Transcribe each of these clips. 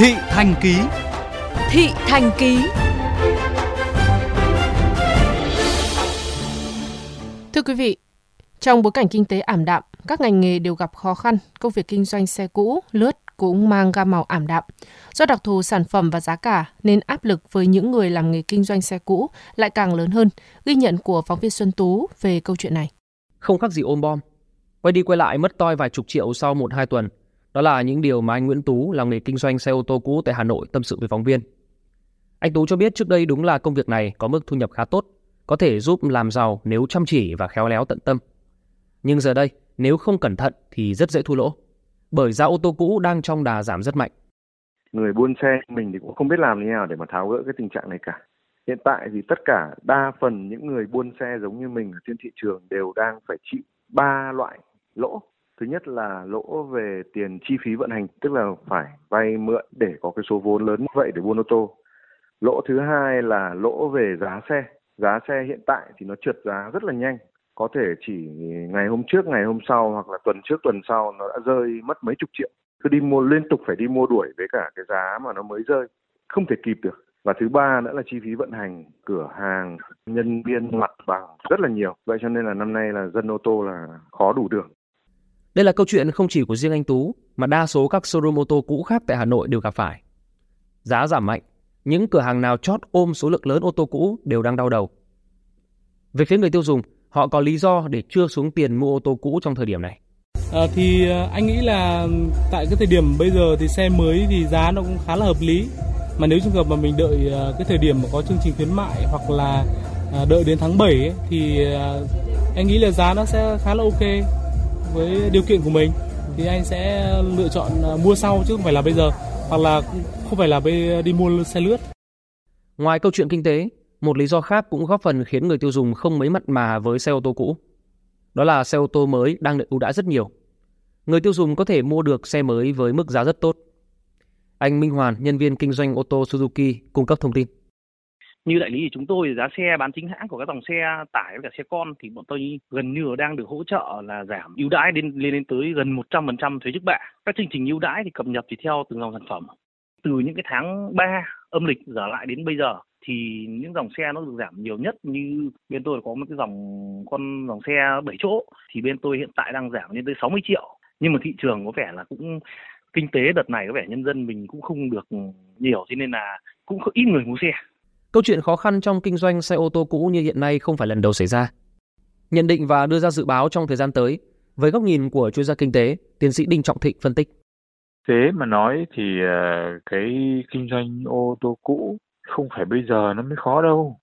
Thị Thành Ký Thị Thành Ký Thưa quý vị, trong bối cảnh kinh tế ảm đạm, các ngành nghề đều gặp khó khăn, công việc kinh doanh xe cũ, lướt cũng mang gam màu ảm đạm. Do đặc thù sản phẩm và giá cả nên áp lực với những người làm nghề kinh doanh xe cũ lại càng lớn hơn, ghi nhận của phóng viên Xuân Tú về câu chuyện này. Không khác gì ôm bom. Quay đi quay lại mất toi vài chục triệu sau một hai tuần. Đó là những điều mà anh Nguyễn Tú làm nghề kinh doanh xe ô tô cũ tại Hà Nội tâm sự với phóng viên. Anh Tú cho biết trước đây đúng là công việc này có mức thu nhập khá tốt, có thể giúp làm giàu nếu chăm chỉ và khéo léo tận tâm. Nhưng giờ đây, nếu không cẩn thận thì rất dễ thua lỗ, bởi giá ô tô cũ đang trong đà giảm rất mạnh. Người buôn xe mình thì cũng không biết làm như nào để mà tháo gỡ cái tình trạng này cả. Hiện tại thì tất cả đa phần những người buôn xe giống như mình ở trên thị trường đều đang phải chịu ba loại lỗ. Thứ nhất là lỗ về tiền chi phí vận hành, tức là phải vay mượn để có cái số vốn lớn như vậy để buôn ô tô. Lỗ thứ hai là lỗ về giá xe. Giá xe hiện tại thì nó trượt giá rất là nhanh. Có thể chỉ ngày hôm trước, ngày hôm sau hoặc là tuần trước, tuần sau nó đã rơi mất mấy chục triệu. Cứ đi mua liên tục phải đi mua đuổi với cả cái giá mà nó mới rơi. Không thể kịp được. Và thứ ba nữa là chi phí vận hành, cửa hàng, nhân viên, mặt bằng rất là nhiều. Vậy cho nên là năm nay là dân ô tô là khó đủ đường. Đây là câu chuyện không chỉ của riêng anh Tú, mà đa số các showroom ô tô cũ khác tại Hà Nội đều gặp phải. Giá giảm mạnh, những cửa hàng nào chót ôm số lượng lớn ô tô cũ đều đang đau đầu. Về phía người tiêu dùng, họ có lý do để chưa xuống tiền mua ô tô cũ trong thời điểm này. À, thì ờ, anh nghĩ là tại cái thời điểm bây giờ thì xe mới thì giá nó cũng khá là hợp lý. Mà nếu trường hợp mà mình đợi ờ, cái thời điểm mà có chương trình khuyến mại hoặc là đợi đến tháng 7 ấy, thì anh nghĩ là giá nó sẽ khá là ok với điều kiện của mình thì anh sẽ lựa chọn à, mua sau chứ không phải là bây giờ hoặc là không phải là đi mua xe lướt. Ngoài câu chuyện kinh tế, một lý do khác cũng góp phần khiến người tiêu dùng không mấy mặn mà với xe ô tô cũ. Đó là xe ô tô mới đang được ưu đãi rất nhiều. Người tiêu dùng có thể mua được xe mới với mức giá rất tốt. Anh Minh Hoàn, nhân viên kinh doanh ô tô Suzuki, cung cấp thông tin như đại lý thì chúng tôi giá xe bán chính hãng của các dòng xe tải và cả xe con thì bọn tôi gần như đang được hỗ trợ là giảm ưu đãi lên lên đến tới gần 100% thuế trước bạ. Các chương trình ưu đãi thì cập nhật thì theo từng dòng sản phẩm. Từ những cái tháng 3 âm lịch trở lại đến bây giờ thì những dòng xe nó được giảm nhiều nhất như bên tôi có một cái dòng, con dòng xe 7 chỗ thì bên tôi hiện tại đang giảm lên tới 60 triệu. Nhưng mà thị trường có vẻ là cũng kinh tế đợt này có vẻ nhân dân mình cũng không được nhiều, cho nên là cũng ít người mua xe. Câu chuyện khó khăn trong kinh doanh xe ô tô cũ như hiện nay không phải lần đầu xảy ra. Nhận định và đưa ra dự báo trong thời gian tới, với góc nhìn của chuyên gia kinh tế, tiến sĩ Đinh Trọng Thịnh phân tích. Thế mà nói thì ờ, cái kinh doanh ô tô cũ không phải bây giờ nó mới khó đâu.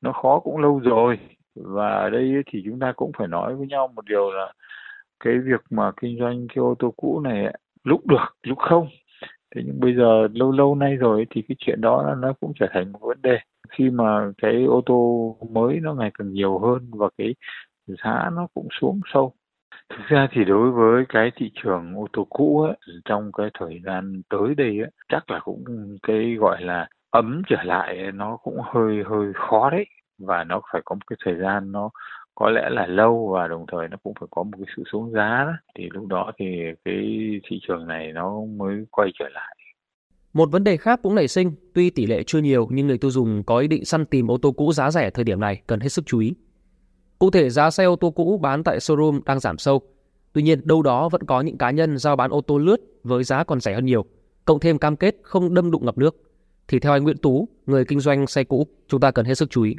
Nó khó cũng lâu rồi. Và ở đây thì chúng ta cũng phải nói với nhau một điều là cái việc mà kinh doanh cái ô tô cũ này lúc được, lúc không thế nhưng bây giờ lâu lâu nay rồi thì cái chuyện đó nó cũng trở thành một vấn đề. Khi mà cái ô tô mới nó ngày càng nhiều hơn và cái giá nó cũng xuống sâu. Thực ra thì đối với cái thị trường ô tô cũ ấy, trong cái thời gian tới đây ấy, chắc là cũng cái gọi là ấm trở lại nó cũng hơi hơi khó đấy. Và nó phải có một cái thời gian nó có lẽ là lâu và đồng thời nó cũng phải có một cái sự xuống giá đó. thì lúc đó thì cái thị trường này nó mới quay trở lại. Một vấn đề khác cũng nảy sinh, tuy tỷ lệ chưa nhiều nhưng người tiêu dùng có ý định săn tìm ô tô cũ giá rẻ thời điểm này cần hết sức chú ý. Cụ thể giá xe ô tô cũ bán tại showroom đang giảm sâu. Tuy nhiên đâu đó vẫn có những cá nhân giao bán ô tô lướt với giá còn rẻ hơn nhiều, cộng thêm cam kết không đâm đụng ngập nước. Thì theo anh Nguyễn Tú, người kinh doanh xe cũ, chúng ta cần hết sức chú ý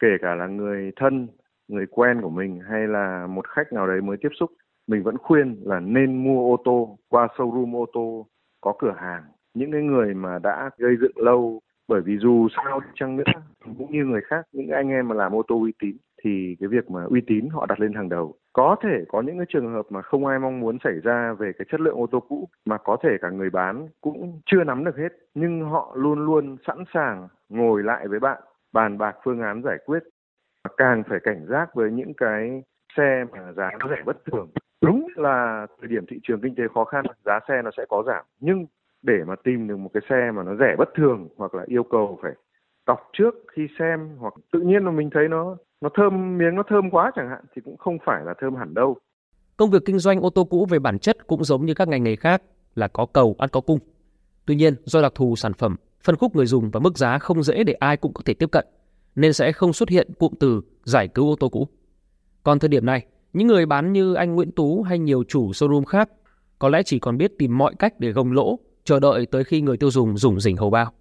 kể cả là người thân, người quen của mình hay là một khách nào đấy mới tiếp xúc, mình vẫn khuyên là nên mua ô tô, qua showroom ô tô có cửa hàng. Những cái người mà đã gây dựng lâu, bởi vì dù sao chăng nữa, cũng như người khác, những anh em mà làm ô tô uy tín, thì cái việc mà uy tín họ đặt lên hàng đầu. Có thể có những cái trường hợp mà không ai mong muốn xảy ra về cái chất lượng ô tô cũ, mà có thể cả người bán cũng chưa nắm được hết, nhưng họ luôn luôn sẵn sàng ngồi lại với bạn bàn bạc phương án giải quyết càng phải cảnh giác với những cái xe mà giá nó rẻ bất thường đúng là thời điểm thị trường kinh tế khó khăn giá xe nó sẽ có giảm nhưng để mà tìm được một cái xe mà nó rẻ bất thường hoặc là yêu cầu phải đọc trước khi xem hoặc tự nhiên mà mình thấy nó nó thơm miếng nó thơm quá chẳng hạn thì cũng không phải là thơm hẳn đâu. Công việc kinh doanh ô tô cũ về bản chất cũng giống như các ngành nghề khác là có cầu ăn có cung. Tuy nhiên, do đặc thù sản phẩm, phân khúc người dùng và mức giá không dễ để ai cũng có thể tiếp cận, nên sẽ không xuất hiện cụm từ giải cứu ô tô cũ. Còn thời điểm này, những người bán như anh Nguyễn Tú hay nhiều chủ showroom khác có lẽ chỉ còn biết tìm mọi cách để gồng lỗ, chờ đợi tới khi người tiêu dùng dùng rỉnh hầu bao.